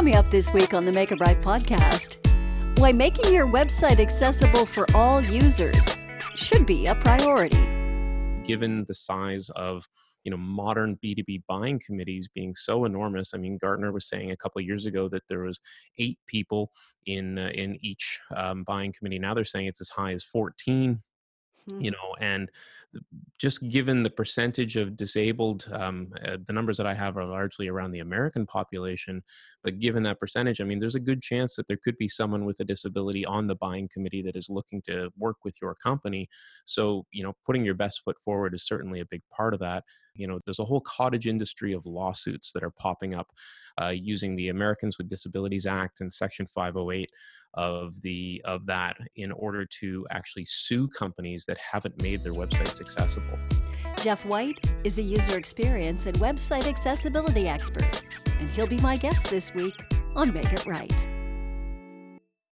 Coming up this week on the Make It Right podcast, why making your website accessible for all users should be a priority. Given the size of you know modern b2b buying committees being so enormous i mean gartner was saying a couple of years ago that there was eight people in uh, in each um, buying committee now they're saying it's as high as 14 mm-hmm. you know and just given the percentage of disabled, um, uh, the numbers that I have are largely around the American population, but given that percentage, I mean, there's a good chance that there could be someone with a disability on the buying committee that is looking to work with your company. So, you know, putting your best foot forward is certainly a big part of that. You know, there's a whole cottage industry of lawsuits that are popping up uh, using the Americans with Disabilities Act and Section 508 of the of that in order to actually sue companies that haven't made their websites accessible. Jeff White is a user experience and website accessibility expert, and he'll be my guest this week on Make It Right.